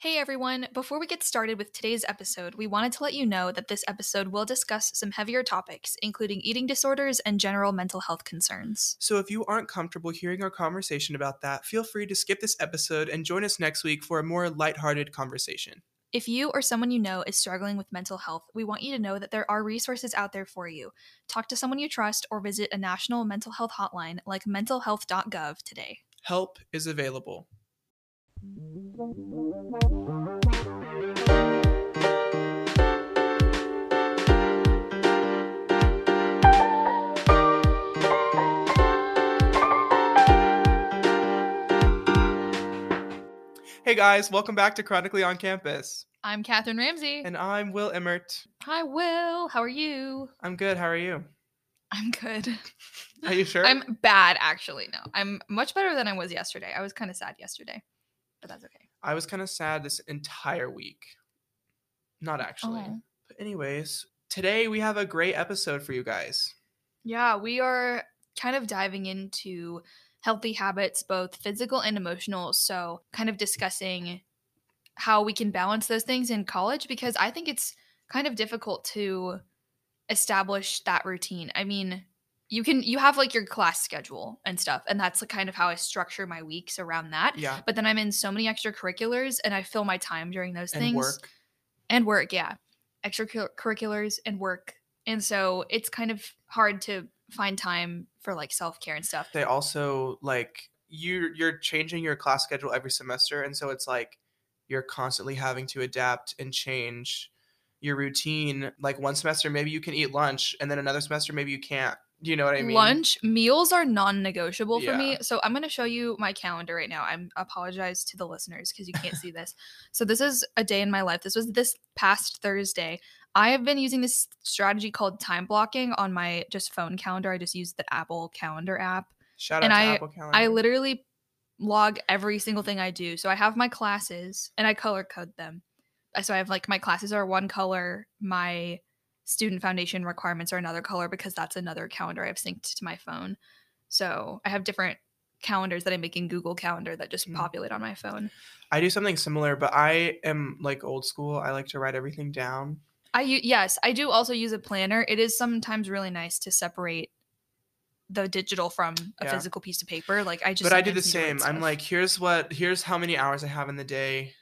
Hey everyone, before we get started with today's episode, we wanted to let you know that this episode will discuss some heavier topics, including eating disorders and general mental health concerns. So if you aren't comfortable hearing our conversation about that, feel free to skip this episode and join us next week for a more lighthearted conversation. If you or someone you know is struggling with mental health, we want you to know that there are resources out there for you. Talk to someone you trust or visit a national mental health hotline like mentalhealth.gov today. Help is available. Hey guys, welcome back to Chronically on Campus. I'm Catherine Ramsey. And I'm Will Emmert. Hi, Will. How are you? I'm good. How are you? I'm good. Are you sure? I'm bad, actually. No, I'm much better than I was yesterday. I was kind of sad yesterday, but that's okay. I was kind of sad this entire week. Not actually. Oh. But, anyways, today we have a great episode for you guys. Yeah, we are kind of diving into healthy habits, both physical and emotional. So, kind of discussing how we can balance those things in college because I think it's kind of difficult to establish that routine. I mean, you can you have like your class schedule and stuff and that's kind of how I structure my weeks around that. Yeah. But then I'm in so many extracurriculars and I fill my time during those And things work. and work, yeah. Extracurriculars and work. And so it's kind of hard to find time for like self-care and stuff. They also like you you're changing your class schedule every semester and so it's like you're constantly having to adapt and change your routine. Like one semester maybe you can eat lunch and then another semester maybe you can't. Do you know what I mean? Lunch meals are non-negotiable for me. So I'm going to show you my calendar right now. I'm apologize to the listeners because you can't see this. So this is a day in my life. This was this past Thursday. I have been using this strategy called time blocking on my just phone calendar. I just use the Apple Calendar app. Shout out and to I- Apple Calendar. I literally log every single thing I do. So I have my classes and I color code them. So I have like my classes are one color, my student foundation requirements are another color because that's another calendar I've synced to my phone. So I have different calendars that I make in Google Calendar that just Mm. populate on my phone. I do something similar, but I am like old school. I like to write everything down. I yes, I do also use a planner. It is sometimes really nice to separate the digital from a Yeah. physical piece of paper. Like I just but I do the sometimes need to write same. I'm like, here's what, here's how many hours I have in the day.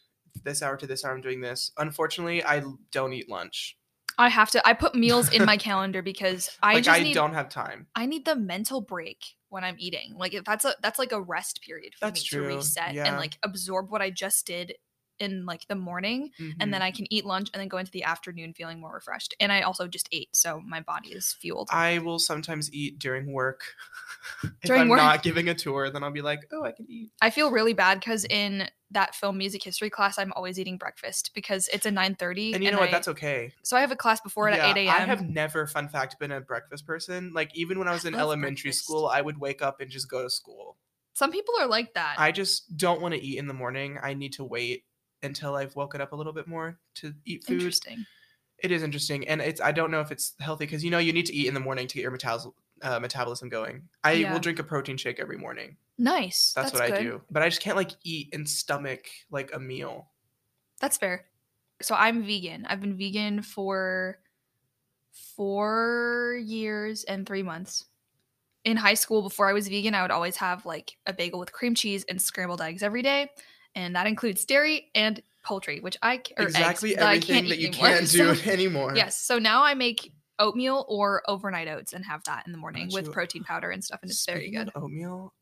This hour to this hour, I'm doing this. Unfortunately, I don't eat lunch. I have to. I put meals in my calendar because I like, just I need. don't have time. I need the mental break when I'm eating. Like if that's a that's like a rest period for That's me true, to reset yeah. and like absorb what I just did in like the morning, and Mhm. then I can eat lunch and then go into the afternoon feeling more refreshed. And I also just ate, so my body is fueled. I will sometimes eat during work. if During I'm work? not giving a tour, then I'll be like, oh, I can eat. I feel really bad because in that film music history class, I'm always eating breakfast because it's a 9:30. And you know what? I- That's okay. so I have a class before it Yeah, at 8 a.m. I have never, fun fact, been a breakfast person. Like even when I was in love elementary breakfast. school, I would wake up and just go to school. Some people are like that. I just don't want to eat in the morning. I need to wait until I've woken up a little bit more to eat food. Interesting. It is interesting, and it's I don't know if it's healthy because you know you need to eat in the morning to get your metabolism uh, metabolism going. I Yeah. will drink a protein shake every morning. Nice. That's, what I good. do, but I just can't like eat and stomach like a meal. That's fair. So I'm vegan. I've been vegan for four years and three months. In high school, before I was vegan, I would always have like a bagel with cream cheese and scrambled eggs every day, and that includes dairy and poultry, which I eggs exactly that I everything can't that you anymore. can't do So- anymore. yes. So now I make oatmeal or overnight oats and have that in the morning with you. protein powder and stuff, and it's very good. oatmeal,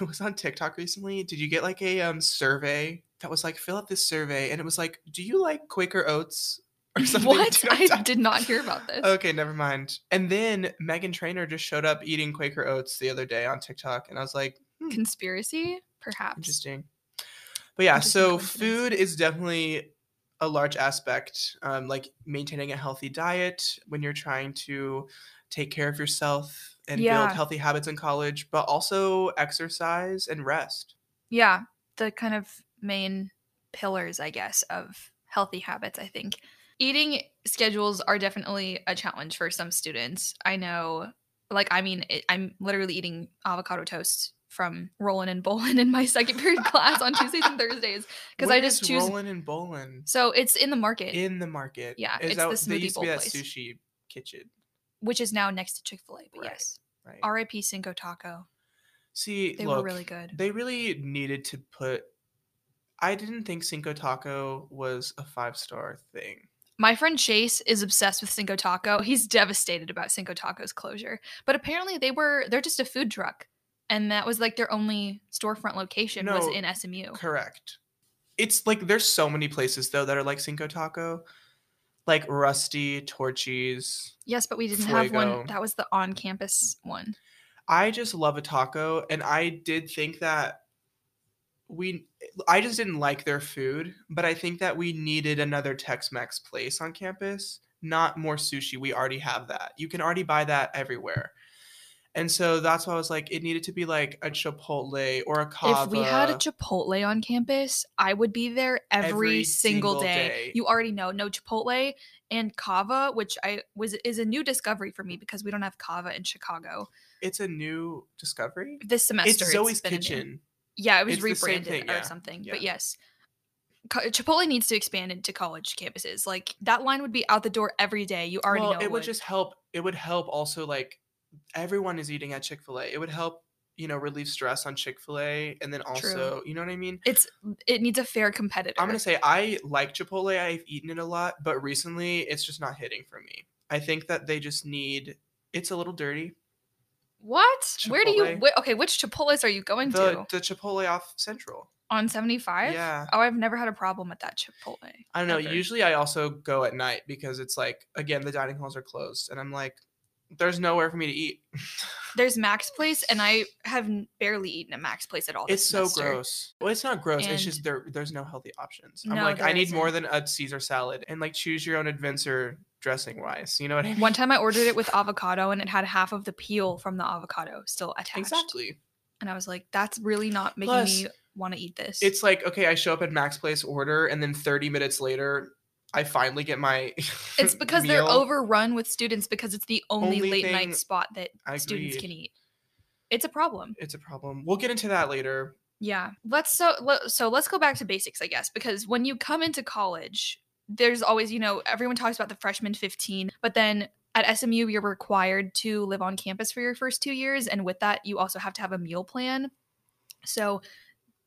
I was on TikTok recently. Did you get like a um survey that was like fill out this survey and it was like, do you like Quaker oats or something? What? I did not hear about this. Okay, never mind. And then Meghan Trainor just showed up eating Quaker oats the other day on TikTok, and I was like, hmm, Conspiracy, perhaps. interesting. But yeah, so food is definitely a large aspect, um, like maintaining a healthy diet when you're trying to take care of yourself and Yeah. build healthy habits in college, but also exercise and rest. yeah the kind of main pillars i guess of healthy habits i think eating schedules are definitely a challenge for some students i know like i mean it, i'm literally eating avocado toast from Rollin' and Bowlin' in my second period class on Tuesdays and Thursdays because I just choose. Rollin' and Bowlin So it's in the market, in the market. Yeah, is it's that, the they smoothie used to be bowl that place. sushi kitchen, which is now next to Chick Fil A. But Right. yes, right? R.I.P. Cinco Taco. See, They look, were really good. They really needed to put. I didn't think Cinco Taco was a five star thing. My friend Chase is obsessed with Cinco Taco. He's devastated about Cinco Taco's closure. But apparently they were they're just a food truck. And that was like their only storefront location was in SMU. Correct. It's like there's so many places though that are like Cinco Taco, like Rusty, Torchy's. Yes, but we didn't have one. That was the on campus one. I just love a taco, and I did think that we. I just didn't like their food, but I think that we needed another Tex-Mex place on campus, not more sushi. We already have that. You can already buy that everywhere. And so that's why I was like, it needed to be like a Chipotle or a Cava. If we had a Chipotle on campus, I would be there every, Every single, single day. day. You already know, no Chipotle and Cava, which I was is a new discovery for me because we don't have Cava in Chicago. it's a new discovery. This semester, It's Zoe's new- Kitchen. Yeah, it was It's rebranded thing, or something. yeah. But yes, Chipotle needs to expand into college campuses. Like that line would be out the door every day. You already well, know it would would. just help. It would help also like everyone is eating at Chick Fil A. It would help you know relieve stress on Chick Fil A, and then also you know what I mean. It's it needs a fair competitor. I'm gonna say I like Chipotle. I've eaten it a lot, but recently it's just not hitting for me. I think that they just need. It's a little dirty. what? Where do you? Wh- okay, which Chipotle's are you going The to the Chipotle off Central. on seventy five? Yeah. Oh, I've never had a problem with that Chipotle. I don't know. ever. Usually I also go at night because it's like again the dining halls are closed, and I'm like, there's nowhere for me to eat. There's Max Place, and I have barely eaten at Max Place at all. it's so semester. gross. Well, it's not gross. it's just there. There's no healthy options. I'm No, like, I need more isn't. than a Caesar salad and like choose your own adventure dressing wise. You know what I mean? One time I ordered it with avocado, and it had half of the peel from the avocado still attached. Exactly. And I was like, that's really not making Plus, me want to eat this. It's like okay, I show up at Max Place order, and then 30 minutes later, I finally get my. It's because they're overrun with students because it's the only, Only late night spot that I students agreed. can eat. It's a problem. It's a problem. We'll get into that later. Yeah. Let's so so let's go back to basics, I guess, because when you come into college, there's always, you know, everyone talks about the freshman 15, but then at SMU you're required to live on campus for your first 2 years and with that you also have to have a meal plan. So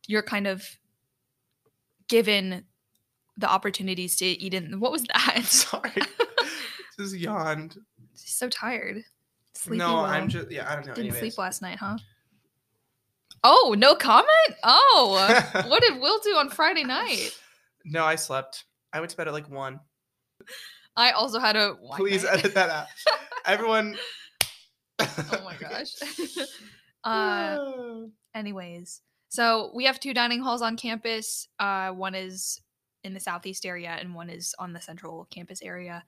you're kind of given the opportunities to eat in what was that? Sorry, just yawned. She's so tired. Sleepy no, well. I'm just yeah. I don't know. Didn't anyways. sleep last night, huh? Oh, no comment? Oh, what did Will do on Friday night? no, I slept. I went to bed at like one. I also had a Please night. edit that out. Everyone. oh my gosh. uh anyways, so we have two dining halls on campus. Uh one is in the southeast area and one is on the central campus area.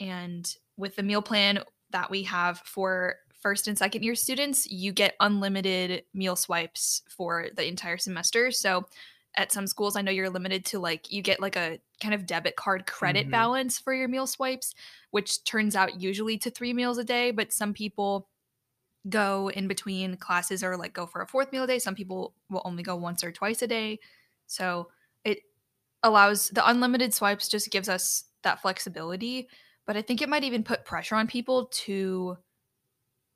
And with the meal plan that we have for first and second year students, you get unlimited meal swipes for the entire semester. So at some schools, I know you're limited to like you get like a kind of debit card credit Mhm. balance for your meal swipes, which turns out usually to three meals a day. But some people go in between classes or like go for a fourth meal a day. Some people will only go once or twice a day. So allows the unlimited swipes just gives us that flexibility. But I think it might even put pressure on people to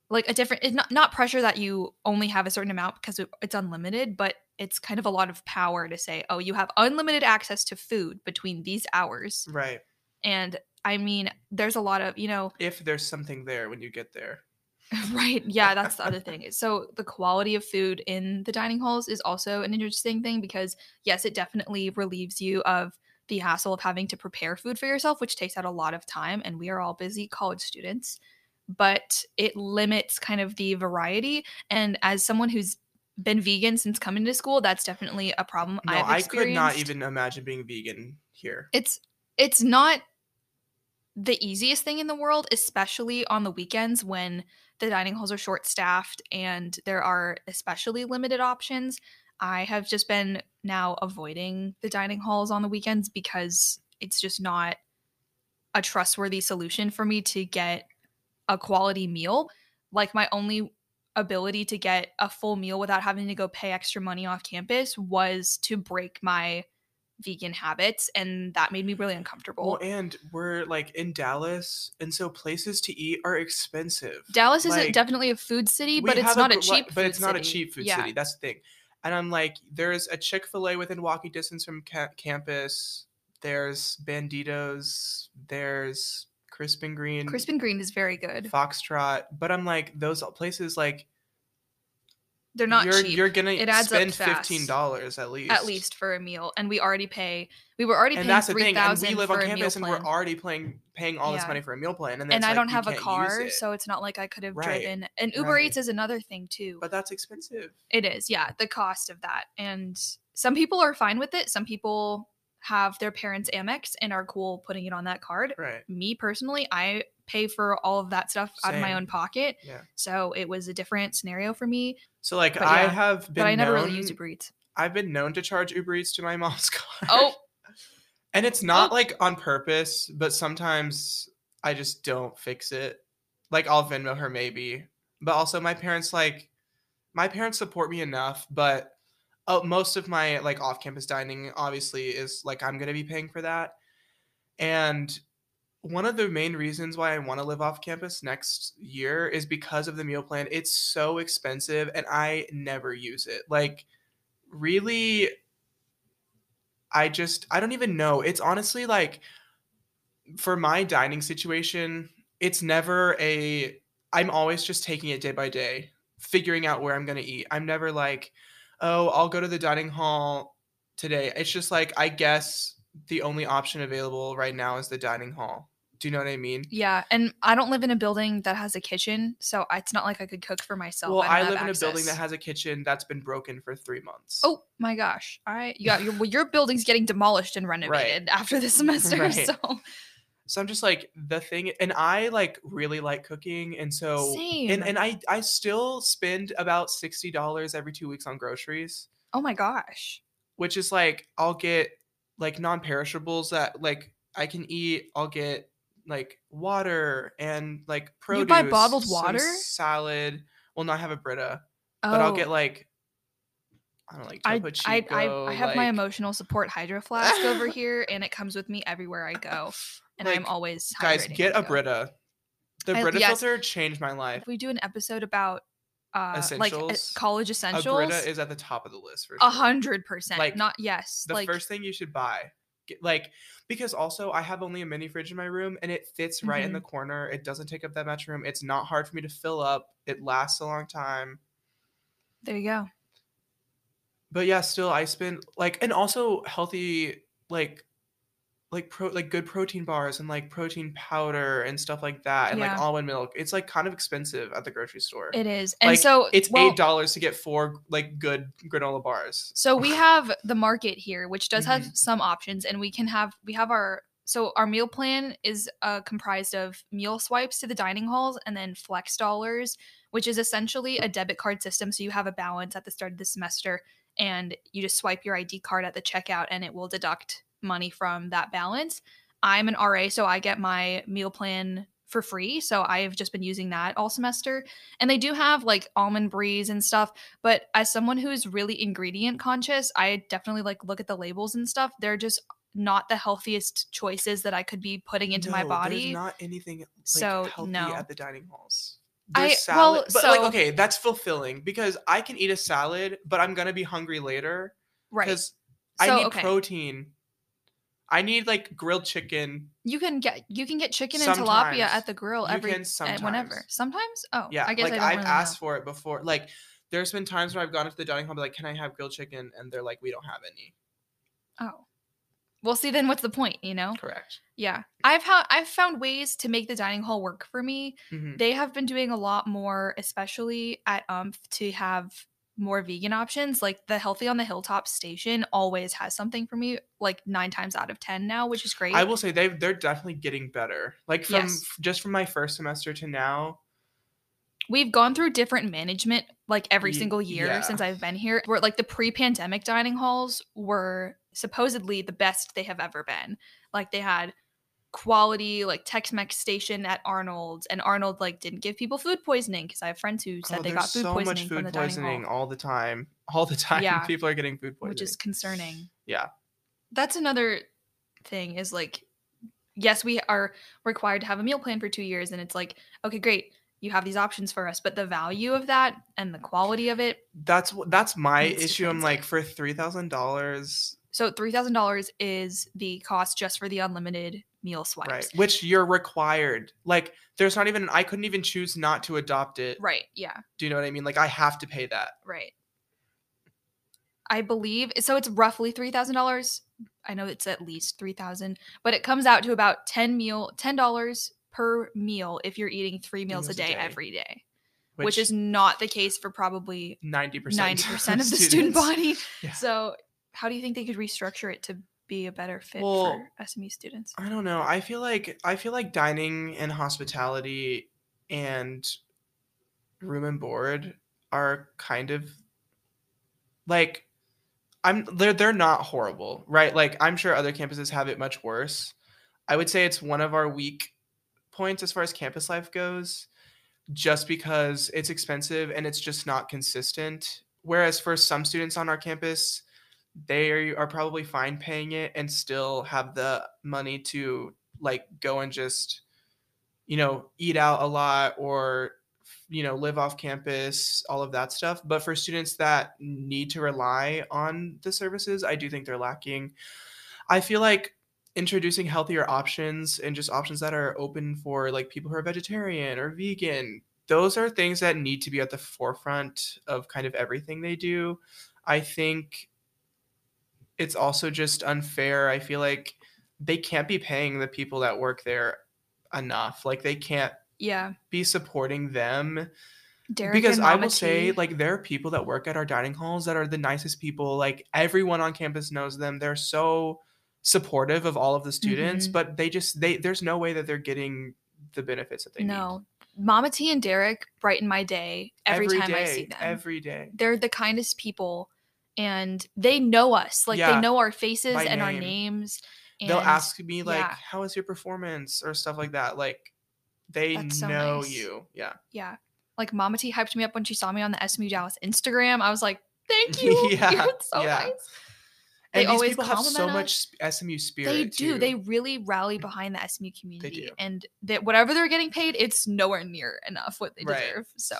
like a different it's not not pressure that you only have a certain amount because it's unlimited, but it's kind of a lot of power to say, "Oh, you have unlimited access to food between these hours." right. And I mean, there's a lot of, you know, If there's something there when you get there. right. Yeah, that's the other thing. So the quality of food in the dining halls is also an interesting thing because yes, it definitely relieves you of the hassle of having to prepare food for yourself, which takes out a lot of time and we are all busy college students, but it limits kind of the variety and as someone who's been vegan since coming to school, that's definitely a problem No, I've I could not even imagine being vegan here. it's it's not the easiest thing in the world especially on the weekends when the dining halls are short staffed and there are especially limited options. I have just been now avoiding the dining halls on the weekends because it's just not a trustworthy solution for me to get a quality meal. Like my only ability to get a full meal without having to go pay extra money off campus was to break my vegan habits and that made me really uncomfortable. Well, and we're like in Dallas, and so places to eat are expensive. Dallas is like, definitely a food city, but it's not a gr- cheap but food it's not a cheap food Yeah. city. That's the thing. And I'm like, there's a Chick Fil A within walking distance from ca- campus. There's Banditos. There's Crispin Green. Crispin Green is very good. Foxtrot. But I'm like, those places like They're not you're cheap. you're gonna It adds up spend fifteen dollars at least. at least for a meal, and we already pay. We were already paying, And paying that's the three thing. And we live on campus, and we're already paying paying all this money for a meal plan. And, then and I like, don't have a car, it. so it's not like I could have Right, driven. And Uber right. Eats is another thing too. But that's expensive. It is, yeah, the cost of that. And some people are fine with it. Some people have their parents' Amex and are cool putting it on that card. Right. Me personally, I pay for all of that stuff out of my own pocket. Yeah. So it was a different scenario for me. So like But I yeah, have been But I never known, really used Uber Eats. I've been known to charge Uber Eats to my mom's car. Oh, and it's not Oh. like on purpose, but sometimes I just don't fix it. Like I'll Venmo her maybe, but also my parents like my parents support me enough, but uh, most of my like off-campus dining obviously is like I'm gonna be paying for that, and one of the main reasons why I want to live off campus next year is because of the meal plan. It's so expensive and I never use it. Like really I just I don't even know. It's honestly like for my dining situation, it's never a I'm always just taking it day by day, figuring out where I'm going to eat. I'm never like, "Oh, I'll go to the dining hall today." It's just like I guess the only option available right now is the dining hall. Do you know what I mean? yeah. And I don't live in a building that has a kitchen, so it's not like I could cook for myself. well, I have live in a building that has a kitchen that's been broken for 3 months. Oh my gosh! I you got your well, your building's getting demolished and renovated after the semester. Right. So So I'm just like the thing and I like really like cooking and so same. and and I I still spend about $60 every 2 weeks on groceries, oh my gosh! which is like I'll get like non-perishables that like I can eat. I'll get like water and like produce. You buy bottled water? salad. Well, not have a Brita, Oh, but I'll get like I don't know, like I, Topo I, I, I have my emotional support hydro flask over here, and it comes with me everywhere I go, and I'm always Guys, get a. Brita. The I- Brita yes. filter changed my life. If we do an episode about uh, like uh, Essentials? college A essentials, Brita is at the top of the list for a hundred percent. Like, Not yes, the like first thing you should buy like because also i have only a mini fridge in my room and it fits right in Mhm. the corner it doesn't take up that much room it's not hard for me to fill up it lasts a long time there you go. but yeah still i spend like and also healthy like like pro like good protein bars and like protein powder and stuff like that and Yeah. like almond milk it's like kind of expensive at the grocery store It is, and Like, so it's well, eight dollars to get four like good granola bars So we have the market here, which does have Mhm. some options, and we can have we have our so our meal plan is uh, comprised of meal swipes to the dining halls and then flex dollars, which is essentially a debit card system. So you have a balance at the start of the semester, and you just swipe your ID card at the checkout, and it will deduct money from that balance. I'm an RA, so I get my meal plan for free. So I've just been using that all semester. And they do have like almond breeze and stuff. But as someone who's really ingredient conscious, I definitely like look at the labels and stuff. They're just not the healthiest choices that I could be putting into my body. There's not anything like, So, healthy no. at the dining halls. I- There's well, salad, but like so- okay, that's fulfilling because I can eat a salad, but I'm gonna be hungry later right. because So, I need okay. protein. I need like grilled chicken. You can get you can get chicken and tilapia at the grill You every can uh, whenever. sometimes. Sometimes? Oh, Yeah, I guess like I I've really asked know. for it before. Like there's been times where I've gone to the dining hall, and be like, "Can I have grilled chicken?" And they're like, "We don't have any." Oh. Well, see, then what's the point, you know? Correct. Yeah. I've had I've found ways to make the dining hall work for me. Mhm. They have been doing a lot more, especially at UMF, to have more vegan options. Like the Healthy on the Hilltop station always has something for me, like nine times out of ten now, which is great. I will say they they're definitely getting better. Like from Yes. just from my first semester to now. We've gone through different management like every single year yeah. since I've been here. Where like the pre-pandemic dining halls were supposedly the best they have ever been. Like they had quality like Tex-Mex station at Arnold's, and Arnold like didn't give people food poisoning because I have friends who said Oh, they got food so poisoning much from food the dining poisoning hall, all the time. All the time, Yeah. people are getting food poisoning. which is concerning. yeah, That's another thing is like, yes, we are required to have a meal plan for two years, and it's like, okay, great, you have these options for us, but the value of that and the quality of it. that's that's my issue. I'm like for three thousand dollars, So three thousand dollars is the cost just for the unlimited meal swipes. right? Which you're required. Like, there's not even. I couldn't even choose not to adopt it. Right. Yeah. Do you know what I mean? Like, I have to pay that. Right. I believe so. It's roughly three thousand dollars. I know it's at least three thousand, but it comes out to about ten meal ten dollars per meal if you're eating three meals, meals a a day, day. every day, which, is not the case for probably ninety percent. ninety percent of the student body. Yeah. So, how do you think they could restructure it to be a better fit Well, for SMU students? I don't know. I feel like I feel like dining and hospitality and room and board are kind of like I'm they're they're not horrible, right? Like I'm sure other campuses have it much worse. I would say it's one of our weak points as far as campus life goes just because it's expensive and it's just not consistent. Whereas for some students on our campus, they are, probably fine paying it and still have the money to like go and just you know eat out a lot or you know live off campus all of that stuff. But for students that need to rely on the services i do think they're lacking. I feel like introducing healthier options and just options that are open for like people who are vegetarian or vegan those are things that need to be at the forefront of kind of everything they do. I think it's also just unfair. I feel like they can't be paying the people that work there enough. Like they can't Yeah, be supporting them. Derek because I will say like there are people that work at our dining halls that are the nicest people. Like everyone on campus knows them. They're so supportive of all of the students Mhm. but they just they there's no way that they're getting the benefits that they need. no, Mama T and Derek brighten my day need every, time day, I see them. every day. They're the kindest people and they know us like Yeah, they know our faces and our names and they'll ask me like yeah. how was your performance? or stuff like that like they so know nice. you yeah. Yeah. Like mama t hyped me up when she saw me on the smu dallas instagram. I was like thank you. Yeah, you're so yeah. nice. And They these always people have so compliment much smu spirit they do. too. they really rally behind the smu community and that whatever they're getting paid it's nowhere near enough what they Right. deserve so.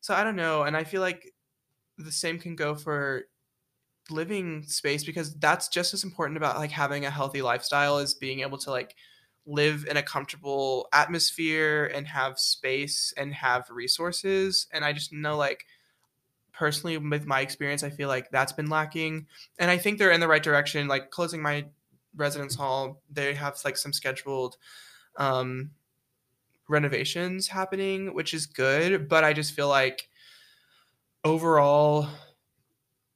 So I don't know, and I feel like the same can go for living space because that's just as important about like having a healthy lifestyle as being able to like live in a comfortable atmosphere and have space and have resources and I just know like personally with my experience I feel like that's been lacking and I think they're in the right direction like closing my residence hall they have like some scheduled um renovations happening, which is good. But I just feel like overall,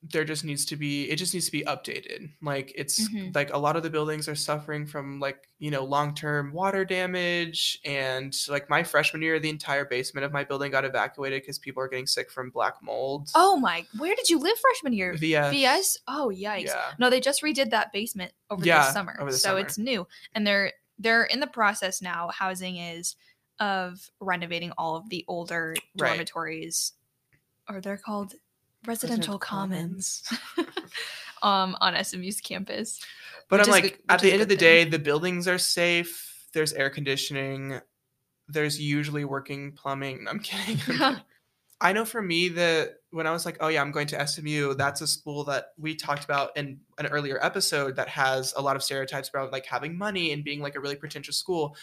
there just needs to be it just needs to be updated. Like it's Mhm. like a lot of the buildings are suffering from like you know long term water damage, and like my freshman year, the entire basement of my building got evacuated because people are getting sick from black mold. oh my where did you live freshman year VS. vs oh yikes Yeah. No, they just redid that basement over Yeah, the summer. over the so summer. it's new. And they're they're in the process now, housing is of renovating all of the older Right. dormitories or they're called residential, commons, um on SMU's campus. But I'm like, at the end of the thing. day, the buildings are safe. There's air conditioning. There's usually working plumbing. I'm kidding. I'm kidding. I know for me that when I was like, oh yeah, I'm going to SMU, that's a school that we talked about in an earlier episode that has a lot of stereotypes about like having money and being like a really pretentious school.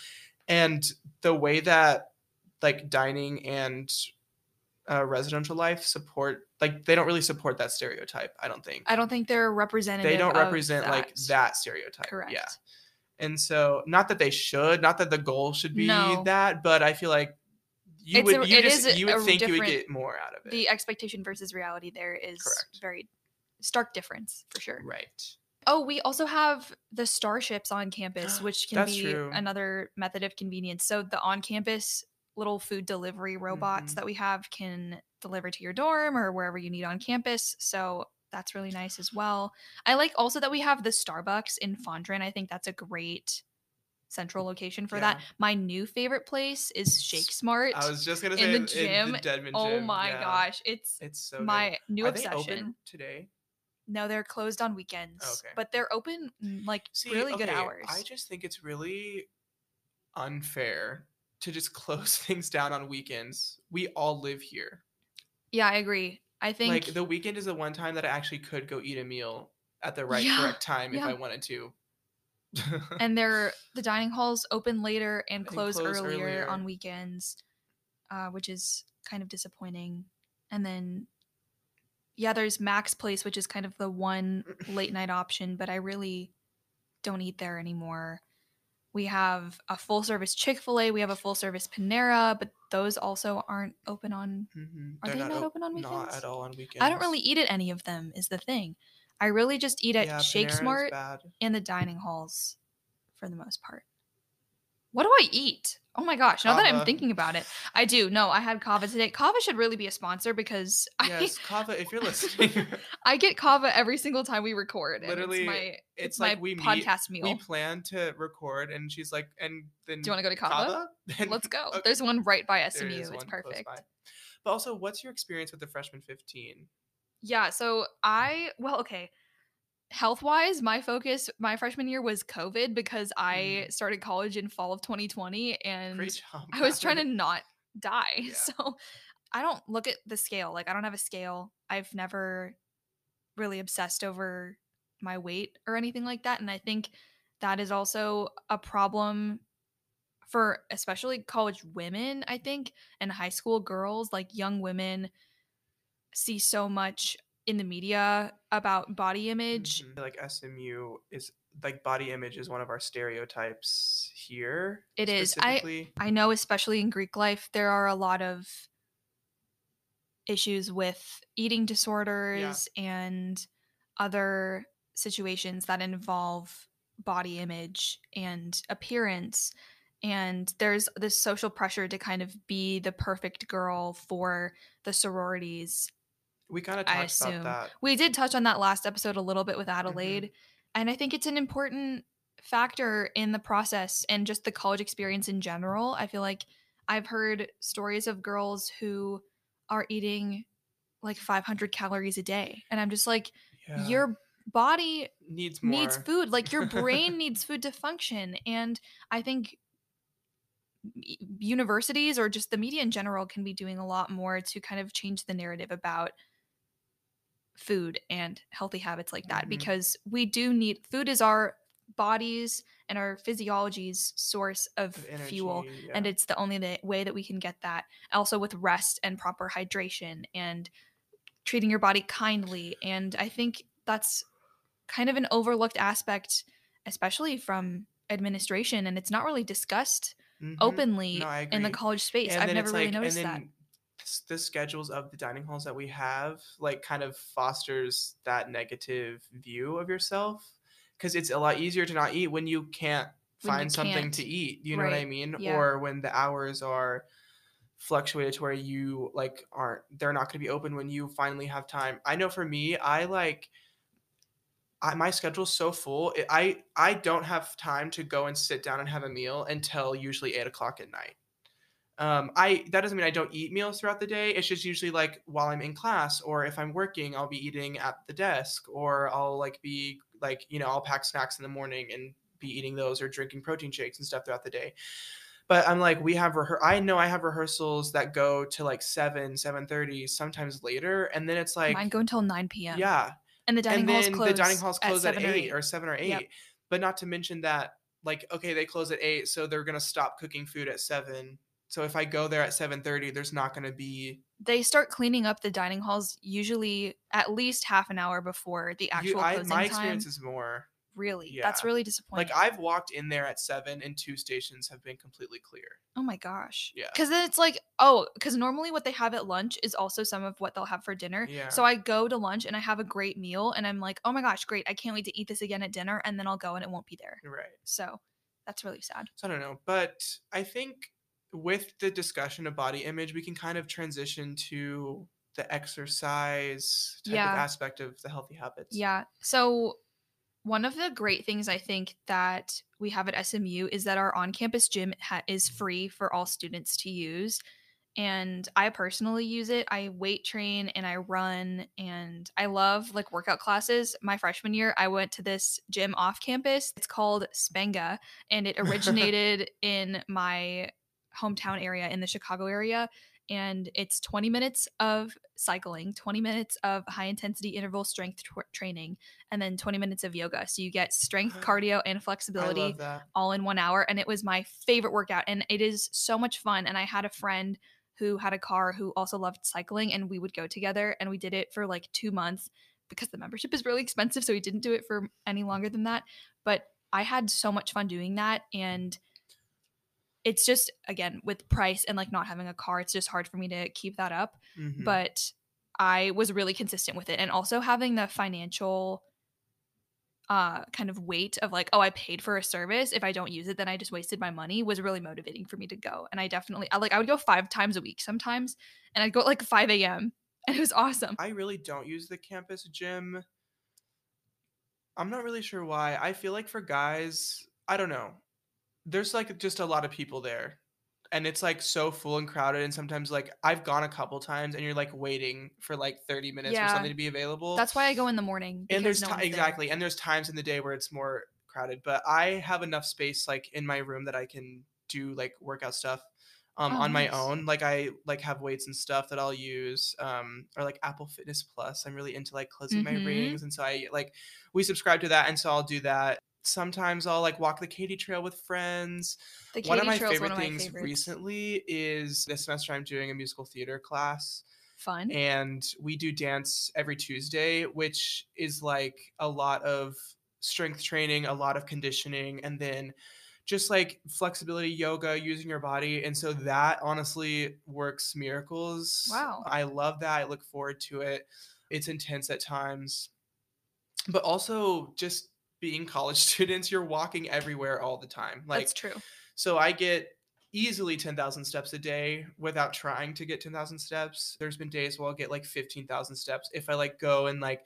And the way that like dining and uh, residential life support, like they don't really support that stereotype. I don't think I don't think they're representative. they don't represent like that stereotype. Correct. Yeah. And so, not that they should, not that the goal should be No. that, but I feel like you It's a- would, you it just, a- you would think you would get more out of it. The expectation versus reality there is Correct. very stark difference for sure. right. Oh, we also have the starships on campus, which can That's be true. another method of convenience. So the on-campus little food delivery robots Mhm. that we have can deliver to your dorm or wherever you need on campus. So that's really nice as well. I like also that we have the Starbucks in Fondren. I think that's a great central location for Yeah. that. My new favorite place is Shake Smart. I was just gonna in say the gym. the Dedman oh my yeah. gosh, it's It's so good. my new Are they obsession. today? No, they're closed on weekends, Okay. but they're open mm, like See, really good hours. I just think it's really unfair to just close things down on weekends. We all live here. yeah, I agree. I think Like the weekend is the one time that I actually could go eat a meal at the right Yeah, correct time if. I wanted to. and they're the dining halls open later and And close, close earlier, earlier. on weekends, uh, which is kind of disappointing. And then, yeah, there's Max Place, which is kind of the one late night option, but I really don't eat there anymore. We have a full service Chick fil A, we have a full service Panera, but those also aren't open on. Mhm, Are they're they not op- open on weekends? Not at all on weekends. I don't really eat at any of them, is the thing. I really just eat at Yeah, Shake Panera's Smart bad. and the dining halls for the most part. What do I eat? Oh my gosh, now that I'm thinking about it, I do. No, I had Cava today. Cava should really be a sponsor because Yes, Cava, if you're listening, I, I get Cava every single time we record. Literally, it's my, it's it's my like we meet- podcast meal. we plan to record, and she's like, and then do you want to go to Cava? Then- Let's go. okay, There's one right by SMU. It's perfect. But also, what's your experience with the freshman 15? Yeah, so I well, okay. Health wise, my focus my freshman year was COVID because I started college in fall of 2020 and Mm. Job. I was trying to not die. Yeah. So I don't look at the scale. Like I don't have a scale. I've never really obsessed over my weight or anything like that. And I think that is also a problem for especially college women, I think, and high school girls, like young women see so much in the media about body image. Mhm. Like SMU is like body image is one of our stereotypes here. It is. I- I know, especially in Greek life, there are a lot of issues with eating disorders and other situations that involve body image and appearance. And there's this social pressure to kind of be the perfect girl for the sororities. We kind of talked about that. We did touch on that last episode a little bit with Mm-hmm. Adelaide. And I think it's an important factor in the process and just the college experience in general. I feel like I've heard stories of girls who are eating like 500 calories a day. And I'm just like, Yeah. your body needs more. needs food. Like your brain needs food to function. And I think universities or just the media in general can be doing a lot more to kind of change the narrative about food and healthy habits like that Mhm. because we do need food is our bodies and our physiology's source of, of fuel energy, and it's the only way that we can get that. Also with rest and proper hydration and treating your body kindly and i think that's kind of an overlooked aspect especially from administration and it's not really discussed Mhm. openly No, in the college space. And i've never really like- noticed that the schedules of the dining halls that we have like kind of fosters that negative view of yourself because it's a lot easier to not eat when you can't When you find something can't. to eat you know what i mean Yeah. or when the hours are fluctuated to where you like aren't they're not going to be open when you finally have time i know for me i like I, my schedule's so full i i don't have time to go and sit down and have a meal until usually eight o'clock at night um i that doesn't mean i don't eat meals throughout the day it's just usually like while i'm in class or if i'm working i'll be eating at the desk or i'll like be like you know i'll pack snacks in the morning and be eating those or drinking protein shakes and stuff throughout the day but i'm like we have rehe- i know i have rehearsals that go to like 7 7.30 sometimes later and then it's like mine go until 9 p.m yeah and the dining and halls the dining halls at close at, 7 or eight or seven or eight. Yep. But not to mention that, like, okay, they close at eight, so they're gonna stop cooking food at seven. So if I go there at seven thirty, there's not gonna be they start cleaning up the dining halls usually at least half an hour before the you- actual I, closing my time. experience is more really, Yeah. that's really disappointing. like I've walked in there at seven and two stations have been completely clear. oh my gosh. Yeah. Because then it's like, oh, because normally what they have at lunch is also some of what they'll have for dinner. Yeah. So I go to lunch and I have a great meal, and I'm like, oh my gosh, great! I can't wait to eat this again at dinner, and then I'll go and it won't be there. Right. So that's really sad. So I don't know, but I think with the discussion of body image, we can kind of transition to the exercise type Yeah. of aspect of the healthy habits. Yeah. So One of the great things I think that we have at SMU is that our on campus gym ha- is free for all students to use. And I personally use it. I weight train and I run and I love like workout classes. My freshman year, I went to this gym off campus. It's called Spenga and it originated in my hometown area in the Chicago area and it's 20 minutes of cycling, 20 minutes of high intensity interval strength training, and then 20 minutes of yoga. So you get strength, cardio, and flexibility all in one hour. And it was my favorite workout. And it is so much fun. And I had a friend who had a car who also loved cycling, and we would go together and we did it for like two months because the membership is really expensive. So we didn't do it for any longer than that. But I had so much fun doing that. And it's just again with price and like not having a car it's just hard for me to keep that up Mhm. but i was really consistent with it and also having the financial uh kind of weight of like oh i paid for a service if i don't use it then i just wasted my money was really motivating for me to go and i definitely I, like i would go five times a week sometimes and i'd go at like 5 a.m and it was awesome I really don't use the campus gym. I'm not really sure why. I feel like for guys, I don't know. There's like just a lot of people there. And it's like so full and crowded and sometimes like I've gone a couple times and you're like waiting for like 30 minutes Yeah. for something to be available. that's why i go in the morning and there's no ti- one's there. exactly and there's times in the day where it's more crowded but i have enough space like in my room that i can do like workout stuff um, Oh, on my nice. own like i like have weights and stuff that i'll use um, or like apple fitness plus i'm really into like closing Mhm. my rings and so i like we subscribe to that and so i'll do that sometimes i'll like walk the katy trail with friends one of my Trail's favorite of my things favorites. recently is this semester i'm doing a musical theater class fun and we do dance every Tuesday, which is like a lot of strength training, a lot of conditioning, and then just like flexibility yoga, using your body. And so that honestly works miracles. Wow. I love that. I look forward to it. It's intense at times, but also just being college students, you're walking everywhere all the time. Like, that's true so I get easily 10,000 steps a day without trying to get 10,000 steps. There's been days where I'll get like 15,000 steps if I like go and like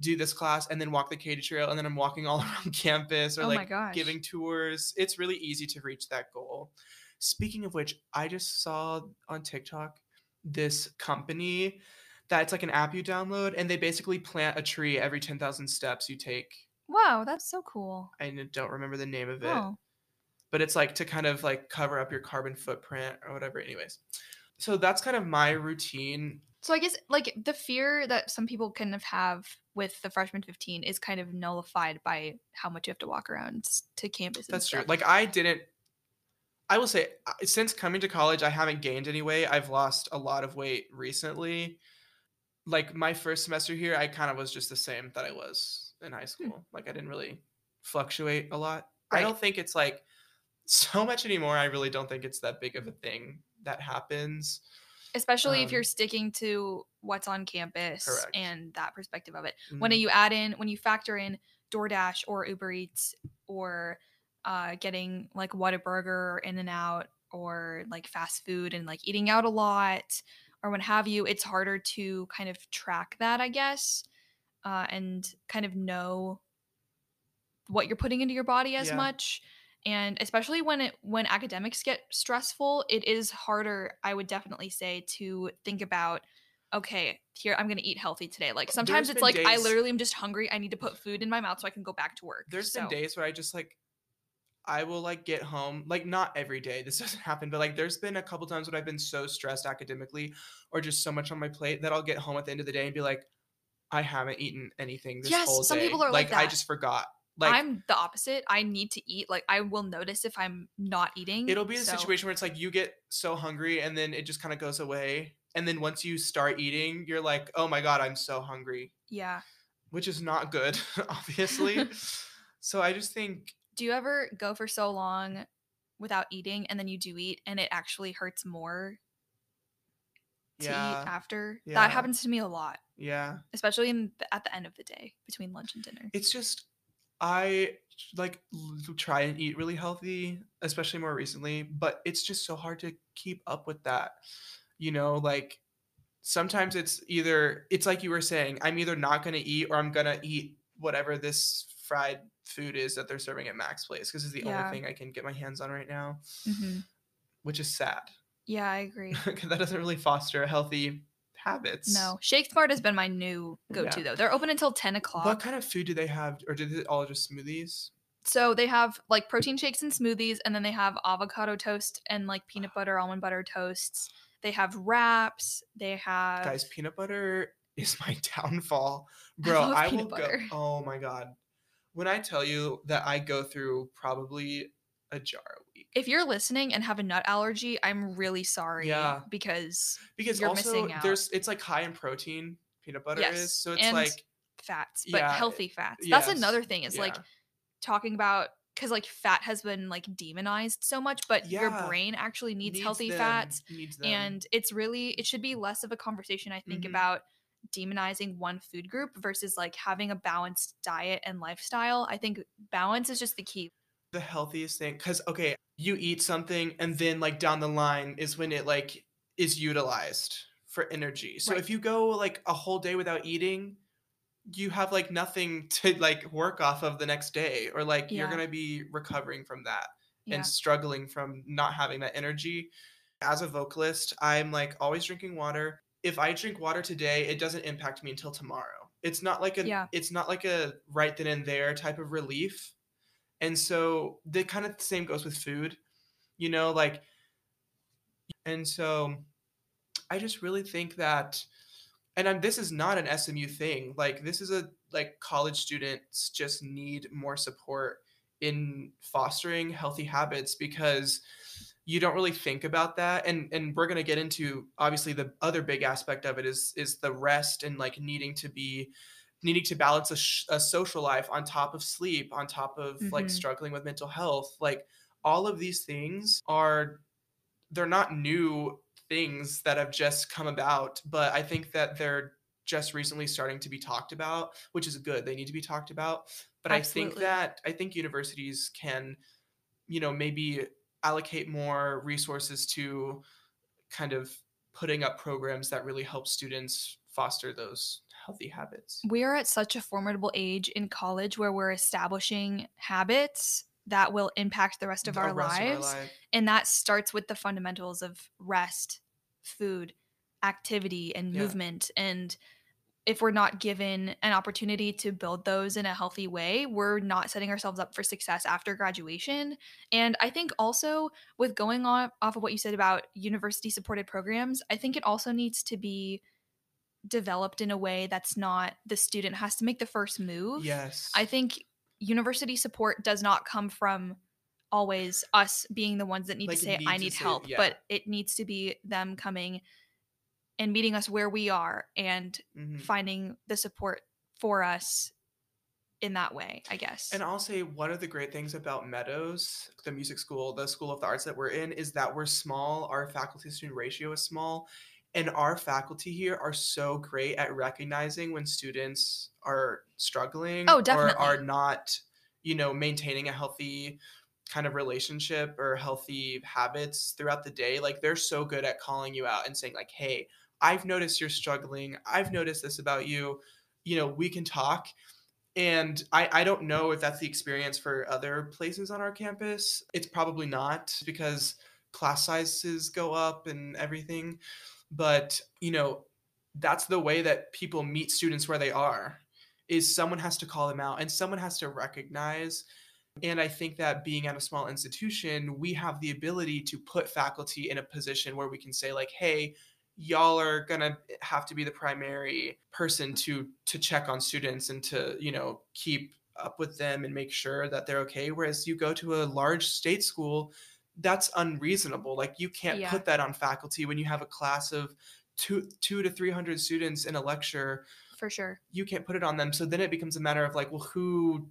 do this class and then walk the Katy Trail and then I'm walking all around campus or Oh like giving tours. It's really easy to reach that goal. Speaking of which, I just saw on TikTok this company that it's like an app you download and they basically plant a tree every 10,000 steps you take. Wow that's so cool. I don't remember the name of it. Oh. But it's like to kind of like cover up your carbon footprint or whatever anyways. So that's kind of my routine. So I guess like the fear that some people kind of have with the freshman 15 is kind of nullified by how much you have to walk around to campus. that's true. like i didn't i will say since coming to college i haven't gained any weight. I've lost a lot of weight recently. Like my first semester here i kind of was just the same that i was in high school like i didn't really fluctuate a lot i don't think it's like so much anymore i really don't think it's that big of a thing that happens especially if um, you're sticking to what's on campus Correct. and that perspective of it. When Mhm. you add in, when you factor in DoorDash or Uber Eats or uh, getting like Whataburger or In and Out or like fast food and like eating out a lot or what have you, it's harder to kind of track that, I guess, uh, and kind of know what you're putting into your body as Yeah. much and especially when it when academics get stressful it is harder i would definitely say to think about okay here i'm to eat healthy today like sometimes There's it's like i literally am just hungry i need to put food in my mouth so i can go back to work There's so, been days where I just like I will like get home, like not every day. This doesn't happen, but like there's been a couple times when I've been so stressed academically or just so much on my plate that I'll get home at the end of the day and be like, I haven't eaten anything this Yes, whole day. some people are like I that. just forgot. Like i'm the opposite i need to eat like i will notice if i'm not eating it'll be the so- situation where it's like you get so hungry and then it just kind of goes away. And then once you start eating, you're like, oh my God, I'm so hungry, yeah which is not good, obviously. so I just think do you ever go for so long without eating and then you do eat and it actually hurts more to Yeah. eat after Yeah. that happens to me a lot yeah. especially in the, at the end of the day between lunch and dinner it's just i like try and eat really healthy especially more recently but it's just so hard to keep up with that you know like sometimes it's either it's like you were saying i'm either not going to eat or i'm going to eat whatever this fried food is that they're serving at Max Place because it's the Yeah. only thing I can get my hands on right now, hmm which is sad. Yeah, I agree. that doesn't really foster healthy habits. No, Shake Smart has been my new go-to Yeah. though. They're open until ten o'clock. What kind of food do they have, or did it all just smoothies? So they have like protein shakes and smoothies, and then they have avocado toast and like peanut butter, almond butter toasts. They have wraps. They have Guys, peanut butter is my downfall, I bro. love I, will peanut go. Oh my god, when I tell you that I go through probably a jar a week if you're listening and have a nut allergy, I'm really sorry. Yeah. Because because you're also missing out. there's it's like high in protein. Peanut butter Yes, is so it's and like fats, but Yeah, healthy fats. That's another thing is like talking about because like fat has been like demonized so much, but your brain actually needs, Needs healthy them, fats. needs. And it's really, it should be less of a conversation, I think, Mhm. about demonizing one food group versus like having a balanced diet and lifestyle. I think balance is just the key. The healthiest thing because okay you eat something and then like down the line is when it like is utilized for energy so Right. if you go like a whole day without eating you have like nothing to like work off of the next day or like you're gonna be recovering from that Yeah. and struggling from not having that energy as a vocalist i'm like always drinking water if i drink water today it doesn't impact me until tomorrow it's not like a Yeah. it's not like a right then and there type of relief and so the kind of the same goes with food you know like and so i just really think that and I'm, this is not an SMU thing like this is a like college students just need more support in fostering healthy habits because you don't really think about that and and we're going to get into obviously the other big aspect of it is is the rest and like needing to be needing to balance a, sh- a social life on top of sleep on top of like Mhm. struggling with mental health like all of these things are they're not new things that have just come about but i think that they're just recently starting to be talked about which is good. They need to be talked about. But i think that i think universities can you know maybe allocate more resources to kind of putting up programs that really help students foster those healthy habits we are at such a formidable age in college where we're establishing habits that will impact the rest of The our rest of our lives. life. And that starts with the fundamentals of rest, food, activity, and Yeah. movement. And if we're not given an opportunity to build those in a healthy way, we're not setting ourselves up for success after graduation. And I think also with going on off of what you said about university supported programs, I think it also needs to be developed in a way that's not the student has to make the first move. yes I think university support does not come from always us being the ones that need Like, to say need I need say- help, yeah. but it needs to be them coming and meeting us where we are and Mhm. finding the support for us in that way, I guess. And I'll say one of the great things about Meadows, the music school, the school of the arts that we're in, is that we're small. Our faculty student ratio is small. And our faculty here are so great at recognizing when students are struggling Oh, or are not, you know, maintaining a healthy kind of relationship or healthy habits throughout the day. Like they're so good at calling you out and saying, like, hey, I've noticed you're struggling. I've noticed this about you. You know, we can talk and I, I don't know if that's the experience for other places on our campus. It's probably not because class sizes go up and everything. But, you know, that's the way that people meet students where they are is someone has to call them out and someone has to recognize and I think that being at a small institution, we have the ability to put faculty in a position where we can say like, "Hey, y'all are to have to be the primary person to to check on students and to, you know, keep up with them and make sure that they're okay." Whereas you go to a large state school, that's unreasonable. Like you can't Yeah. put that on faculty when you have a class of 2 2 to 300 students in a lecture for sure. you can't put it on them. So then it becomes a matter of like, well, who,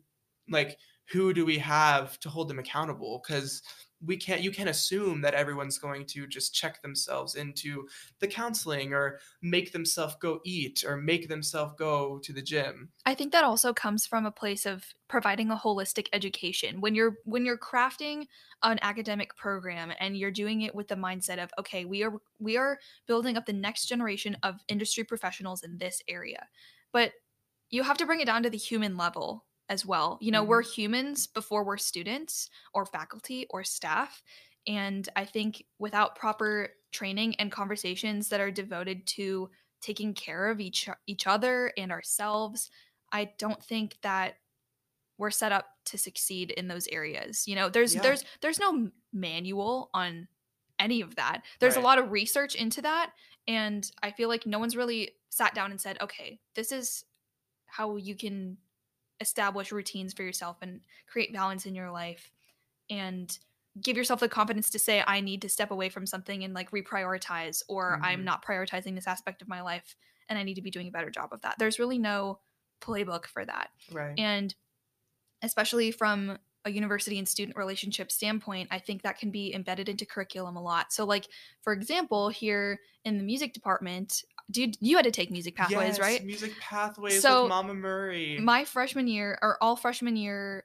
like, who do we have to hold them accountable? Because we can't, you can't assume that everyone's going to just check themselves into the counseling or make themselves go eat or make themselves go to the gym. I think that also comes from a place of providing a holistic education. When you're when you're crafting an academic program and you're doing it with the mindset of okay, we are we are building up the next generation of industry professionals in this area. But you have to bring it down to the human level as well. You know, we're Mm-hmm. humans before we're students or faculty or staff. And I think without proper training and conversations that are devoted to taking care of each each other and ourselves, I don't think that we're set up to succeed in those areas. You know, there's Yeah. there's there's no manual on any of that. There's Right. a lot of research into that and I feel like no one's really sat down and said, "Okay, this is how you can establish routines for yourself and create balance in your life and give yourself the confidence to say I need to step away from something and like reprioritize or I'm Mhm. not prioritizing this aspect of my life and I need to be doing a better job of that." There's really no playbook for that. Right. And especially from a university and student relationship standpoint, I think that can be embedded into curriculum a lot. So, like for example, here in the music department, dude, you had to take music pathways, Yes, right? Music pathways So, with Mama Murray. My freshman year, or all freshman year,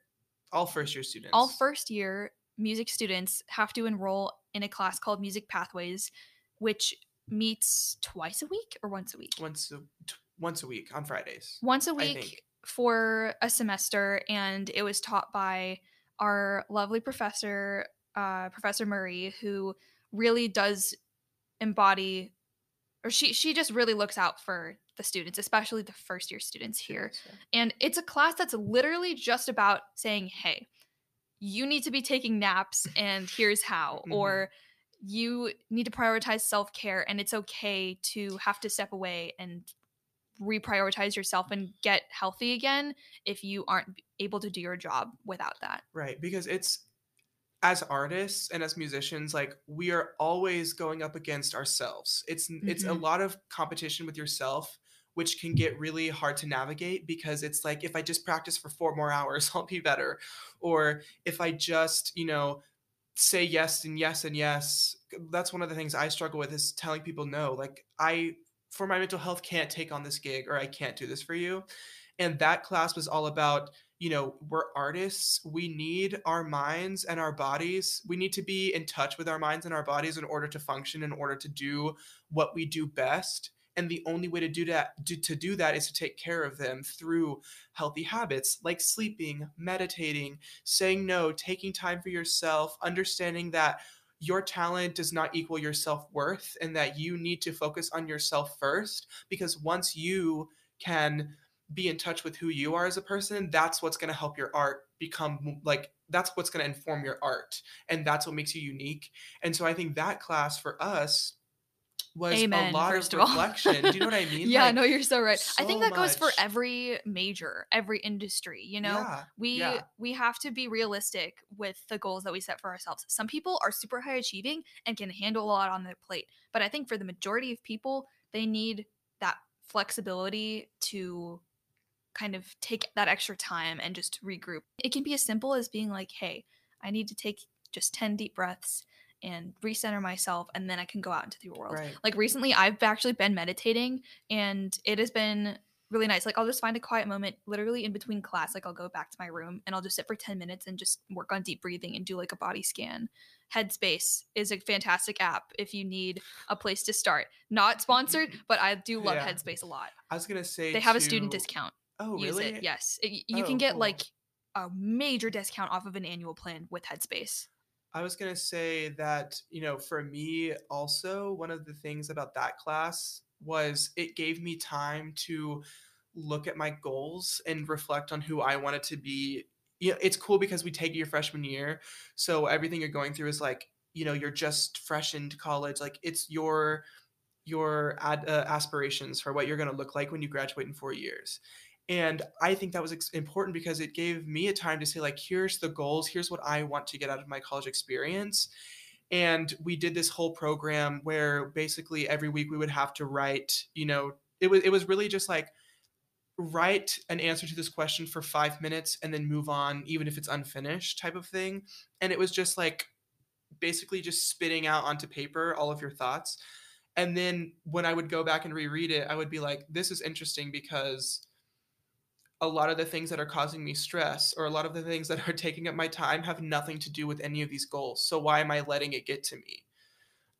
all first year students. all first year music students have to enroll in a class called Music Pathways, which meets twice a week or once a week. once a, t- once a week on Fridays. once a week for a semester and it was taught by our lovely professor uh, professor murray who really does embody or she she just really looks out for the students especially the first year students here Students, and it's a class that's literally just about saying hey you need to be taking naps and here's how Mhm. or you need to prioritize self-care and it's okay to have to step away and reprioritize yourself and get healthy again if you aren't able to do your job without that. Right, because it's as artists and as musicians, like we are always going up against ourselves. It's it's a Mhm. lot of competition with yourself, which can get really hard to navigate because it's like if I just practice for four more hours, I'll be better. Or if I just, you know, say yes and yes and yes. That's one of the things I struggle with is telling people no. Like I for my mental health can't take on this gig or I can't do this for you. And that class was all about you know, we're artists. We need our minds and our bodies. We need to be in touch with our minds and our bodies in order to function, in order to do what we do best. And the only way to do that do, to do that is to take care of them through healthy habits like sleeping, meditating, saying no, taking time for yourself, understanding that your talent does not equal your self-worth and that you need to focus on yourself first because once you can be in touch with who you are as a person, that's what's going to help your art become like that's what's going to inform your art and that's what makes you unique. And so I think that class for us was Amen, a lot of of reflection. Do you know what I mean? yeah, Like, no, you're so right. I think so that goes for every major, every industry, you know? yeah, we yeah. we have to be realistic with the goals that we set for ourselves. Some people are super high achieving and can handle a lot on their plate, but I think for the majority of people, they need that flexibility to kind of take that extra time and just regroup. It can be as simple as being like, "Hey, I need to take just 10 deep breaths and recenter myself and then I can go out into the world." Right. Like recently I've actually been meditating and it has been really nice. Like I'll just find a quiet moment literally in between class. Like I'll go back to my room and I'll just sit for 10 minutes and just work on deep breathing and do like a body scan. Headspace is a fantastic app if you need a place to start. Not sponsored, but I do love Yeah. Headspace a lot. I was gonna say They have a student discount. Oh, Use really? it. Yes. It- you Oh, can get cool. like a major discount off of an annual plan with Headspace. I was gonna say that you know, for me, also one of the things about that class was it gave me time to look at my goals and reflect on who I wanted to be. You know, it's cool because we take your freshman year, so everything you're going through is like, you know, you're just fresh into college. Like it's your your ad, uh, aspirations for what you're going to look like when you graduate in four years. And I think that was important because it gave me a time to say, like, here's the goals, here's what I want to get out of my college experience. And we did this whole program where basically every week we would have to write, you know, it was it was really just like write an answer to this question for five minutes and then move on, even if it's unfinished, type of thing. And it was just like basically just spitting out onto paper all of your thoughts. And then when I would go back and reread it, I would be like, this is interesting because a lot of the things that are causing me stress or a lot of the things that are taking up my time have nothing to do with any of these goals. So why am I letting it get to me?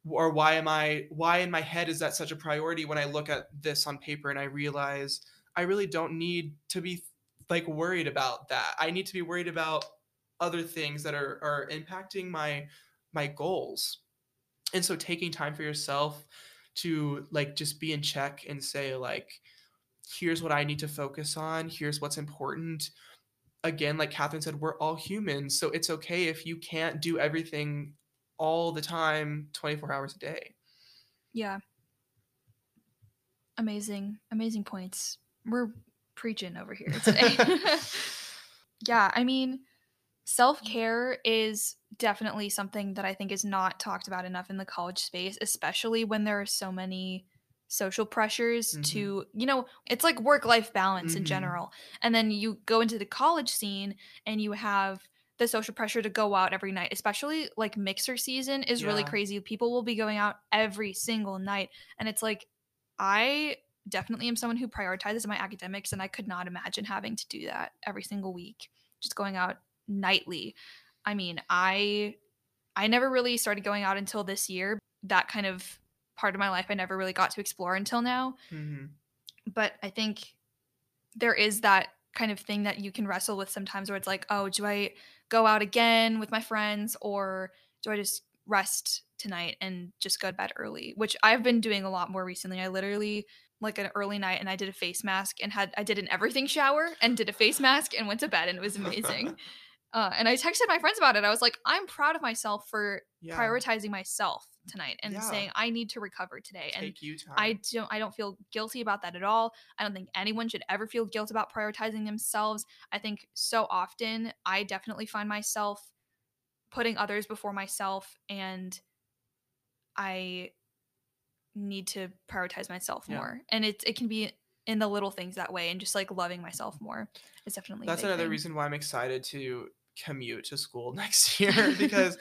Or why am I why in my head is that such a priority when I look at this on paper and I realize I really don't need to be like worried about that. I need to be worried about other things that are are impacting my my goals. And so taking time for yourself to like just be in check and say like here's what I need to focus on, here's what's important. Again, like Catherine said, we're all humans, so it's okay if you can't do everything all the time 24 hours a day. Yeah. Amazing, amazing points. We're preaching over here today. yeah, I mean, self care is definitely something that I think is not talked about enough in the college space, especially when there are so many social pressures Mhm. to, you know, it's like work life balance in Mhm. general. And then you go into the college scene and you have the social pressure to go out every night, especially like mixer season is really crazy. People will be going out every single night. And it's like, I definitely am someone who prioritizes my academics, and I could not imagine having to do that every single week, just going out nightly. I mean, I I never really started going out until this year. That kind of part of my life I never really got to explore until now. hmm But I think there is that kind of thing that you can wrestle with sometimes where it's like, oh, do I go out again with my friends or do I just rest tonight and just go to bed early? Which I've been doing a lot more recently. I literally like an early night and I did a face mask and had I did an everything shower and did a face mask and went to bed and it was amazing. uh, and I texted my friends about it. I was like, I'm proud of myself for Yeah. prioritizing myself tonight and Yeah. saying I need to recover today. and Take you time. I don't I don't feel guilty about that at all. I don't think anyone should ever feel guilt about prioritizing themselves. I think so often I definitely find myself putting others before myself and I need to prioritize myself Yeah. more. And it it can be in the little things that way and just like loving myself more. It's definitely That's another thing. reason why I'm excited to commute to school next year because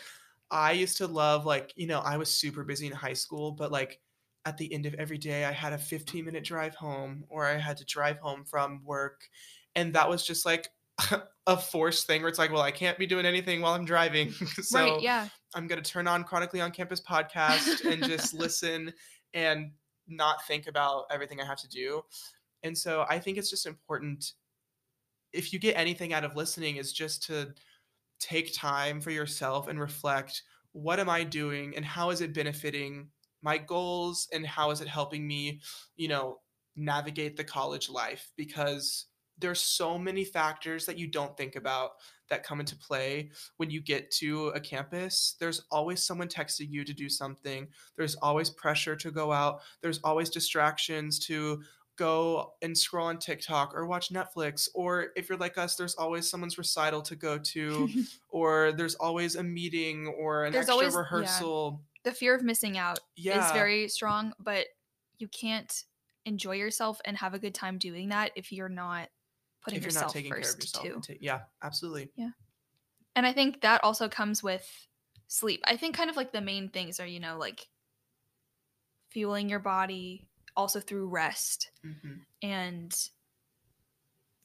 I used to love like, you know, I was super busy in high school, but like at the end of every day I had a 15 minute drive home or I had to drive home from work and that was just like a forced thing where it's like, well, I can't be doing anything while I'm driving. so right, yeah. I'm going to turn on Chronically on Campus podcast and just listen and not think about everything I have to do. And so I think it's just important if you get anything out of listening is just to take time for yourself and reflect what am I doing and how is it benefiting my goals and how is it helping me, you know, navigate the college life because there's so many factors that you don't think about that come into play when you get to a campus. There's always someone texting you to do something. There's always pressure to go out. There's always distractions to go and scroll on TikTok or watch Netflix. Or if you're like us, there's always someone's recital to go to, or there's always a meeting or an There's extra always- yeah. rehearsal. the fear of missing out Yeah. is very strong, but you can't enjoy yourself and have a good time doing that if you're not putting if you're yourself not taking care of first yourself. too. yeah, absolutely. Yeah. And I think that also comes with sleep. I think kind of like the main things are, you know, like fueling your body also through rest hmm and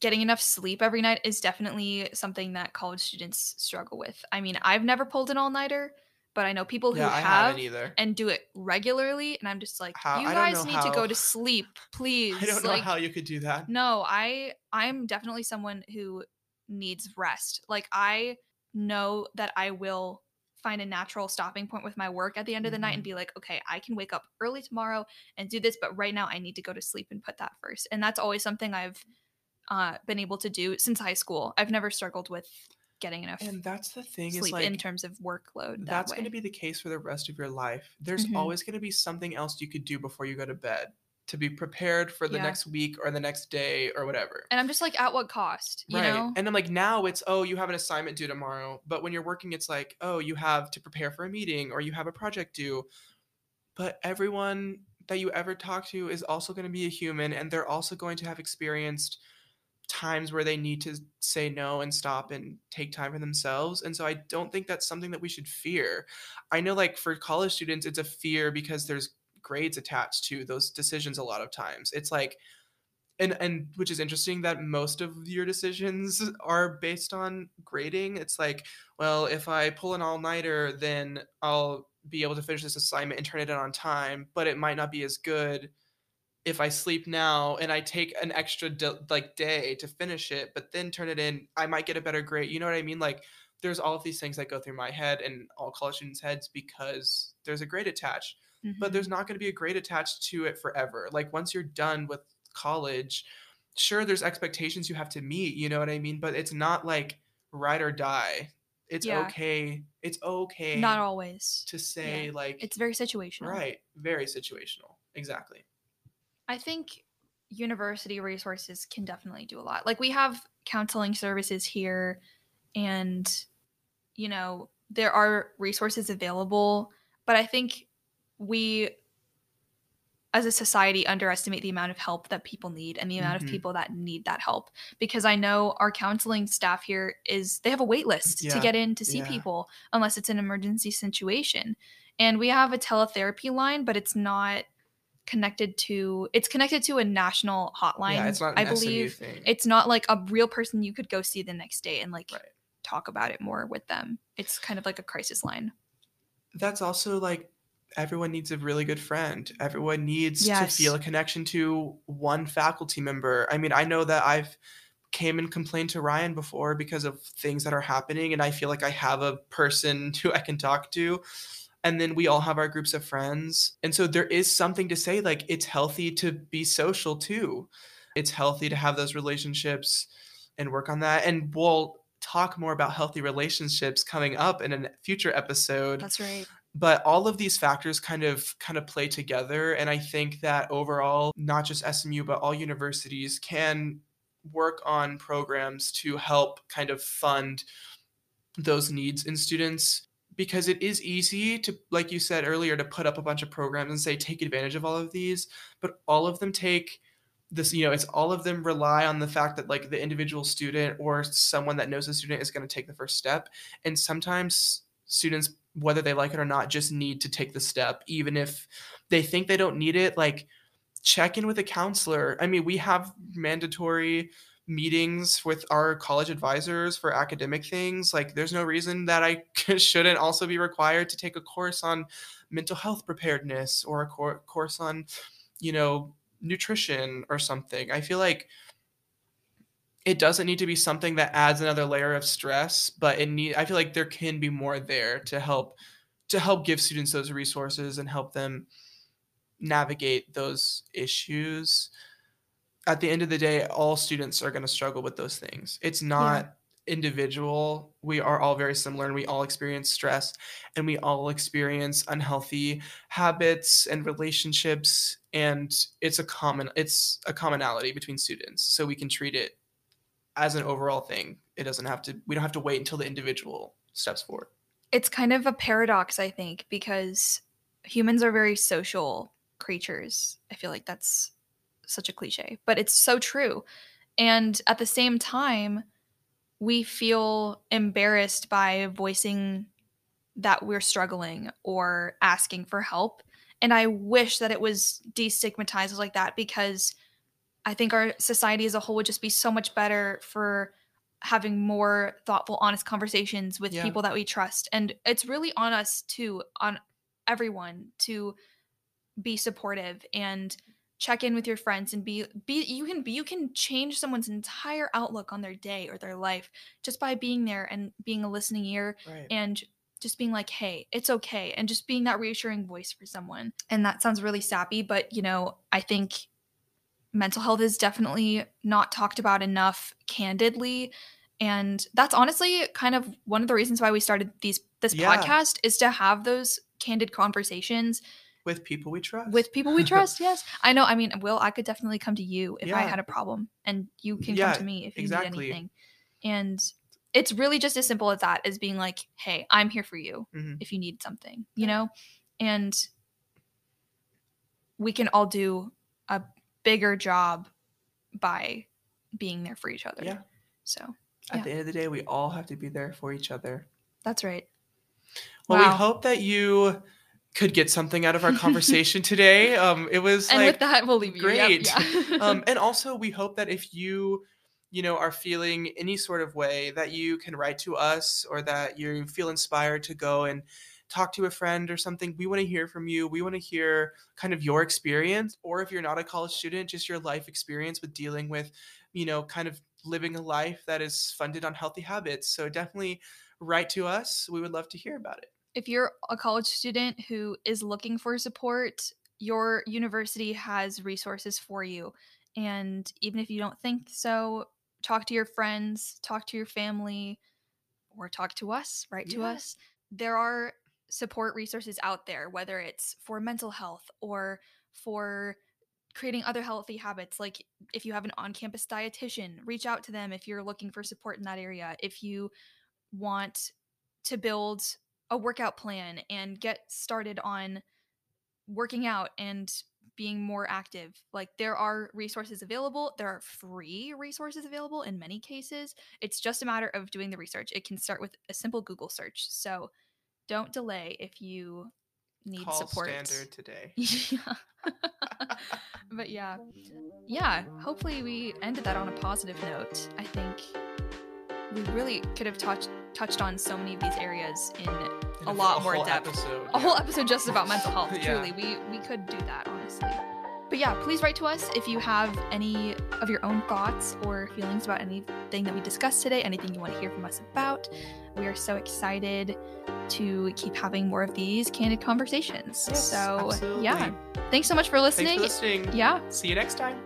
getting enough sleep every night is definitely something that college students struggle with. I mean, I've never pulled an all-nighter, but I know people who Yeah, have and do it regularly and I'm just like, How- you guys need to go to sleep, please. I don't know how you could do that. no, I I'm definitely someone who needs rest. Like I know that I will find a natural stopping point with my work at the end of the night and Mhm. be like, okay, I can wake up early tomorrow and do this, but right now I need to go to sleep and put that first. And that's always something I've uh, been able to do since high school. I've never struggled with getting enough And that's the thing is like in terms of workload. That that's going to be the case for the rest of your life. There's Mhm. always going to be something else you could do before you go to bed to be prepared for the Yeah. next week or the next day or whatever. and I'm just like, at what cost? You right. know? And then like now it's oh you have an assignment due tomorrow, but when you're working it's like oh you have to prepare for a meeting or you have a project due. But everyone that you ever talk to is also going to be a human and they're also going to have experienced times where they need to say no and stop and take time for themselves. And so I don't think that's something that we should fear. I know like for college students it's a fear because there's grades attached to those decisions a lot of times. It's like and and which is interesting that most of your decisions are based on grading. It's like, well, if I pull an all-nighter, then I'll be able to finish this assignment and turn it in on time, but it might not be as good if I sleep now and I take an extra d- like day to finish it, but then turn it in, I might get a better grade. You know what I mean? Like there's all of these things that go through my head and all college students' heads because there's a grade attached. But Mhm. there's not going to be a grade attached to it forever. Like once you're done with college, sure there's expectations you have to meet, you know what I mean? But it's not like ride or die. It's Yeah. okay. It's okay not always. to say like It's very situational. right, very situational. Exactly. I think university resources can definitely do a lot. Like we have counseling services here and you know, there are resources available, but I think we as a society underestimate the amount of help that people need and the amount Mhm. of people that need that help because I know our counseling staff here is they have a wait list to get in to see Yeah. people unless it's an emergency situation. And we have a teletherapy line, but it's not connected to it's connected to a national hotline. yeah, it's not I believe it's not like a real person you could go see the next day and like Right. talk about it more with them. It's kind of like a crisis line. that's also like everyone needs a really good friend. Everyone needs Yes. to feel a connection to one faculty member. I mean, I know that I've came and complained to Ryan before because of things that are happening and I feel like I have a person who I can talk to. And then we all have our groups of friends. And so there is something to say like it's healthy to be social too. It's healthy to have those relationships and work on that. And we'll talk more about healthy relationships coming up in a future episode That's right. But all of these factors kind of kind of play together and i think that overall not just SMU but all universities can work on programs to help kind of fund those needs in students because it is easy to like you said earlier to put up a bunch of programs and say take advantage of all of these but all of them take this you know it's all of them rely on the fact that like the individual student or someone that knows the student is going to take the first step and sometimes students whether they like it or not just need to take the step even if they think they don't need it like check in with a counselor. I mean we have mandatory meetings with our college advisors for academic things. Like there's no reason that i shouldn't also be required to take a course on mental health preparedness or a cour course on you know nutrition or something. I feel like it doesn't need to be something that adds another layer of stress but it need i feel like there can be more there to help to help give students those resources and help them navigate those issues. At the end of the day all students are going to struggle with those things. It's not individual. We are all very similar and we all experience stress and we all experience unhealthy habits and relationships and it's a common it's a commonality between students so we can treat it as an overall thing it doesn't have to we don't have to wait until the individual steps forward It's kind of a paradox, I think, because humans are very social creatures. I feel like that's such a cliche, but it's so true. And at the same time, we feel embarrassed by voicing that we're struggling or asking for help. And I wish that it was destigmatized like that because I think our society as a whole would just be so much better for having more thoughtful, honest conversations with Yeah. people that we trust. And it's really on us too, on everyone to be supportive and check in with your friends and be be you can be you can change someone's entire outlook on their day or their life just by being there and being a listening ear right and just being like hey it's okay and just being that reassuring voice for someone and that sounds really sappy but you know i think mental health is definitely not talked about enough candidly. And that's honestly kind of one of the reasons why we started these this Yeah. podcast is to have those candid conversations with people we trust. with people we trust yes. I know i mean will i could definitely come to you if i had a problem and you can Yeah, come to me if you exactly. need anything. And it's really just as simple as that as being like hey i'm here for you Mhm. if you need something you know? And we can all do a bigger job by being there for each other Yeah. so at Yeah. the end of the day we all have to be there for each other that's right well Wow. we hope that you could get something out of our conversation today um it was and like with that we'll leave you Yep, great. yeah. um, and also we hope that if you you know are feeling any sort of way that you can write to us or that you feel inspired to go and talk to a friend or something, we want to hear from you. We want to hear kind of your experience, or if you're not a college student, just your life experience with dealing with, you know, kind of living a life that is funded on healthy habits. So definitely write to us. We would love to hear about it. If you're a college student who is looking for support, your university has resources for you. And even if you don't think so, talk to your friends, talk to your family, or talk to us, write to us. There are support resources out there, whether it's for mental health or for creating other healthy habits. Like if you have an on campus dietitian, reach out to them if you're looking for support in that area. If you want to build a workout plan and get started on working out and being more active. Like there are resources available. There are free resources available in many cases. It's just a matter of doing the research. It can start with a simple Google search. So don't delay if you need Call support. standard today. yeah. but yeah. Yeah, hopefully we ended that on a positive note. I think we really could have touched touched on so many of these areas in In a lot a more depth. Episode, a whole episode just about mental health. Yeah. Truly, we we could do that honestly. But yeah, please write to us if you have any of your own thoughts or feelings about anything that we discussed today, anything you want to hear from us about. We are so excited to keep having more of these candid conversations. Yes, so absolutely. yeah, thanks so much for Thanks for listening. Yeah, See you next time.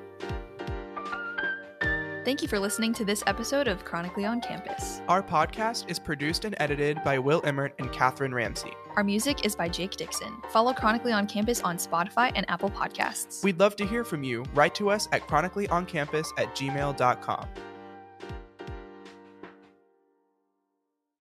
Thank you for listening to this episode of Chronically on Campus. Our podcast is produced and edited by Will Emmert and Catherine Ramsey. Our music is by Jake Dixon. Follow Chronically on Campus on Spotify and Apple Podcasts. We'd love to hear from you. Write to us at chronicallyoncampus at gmail.com.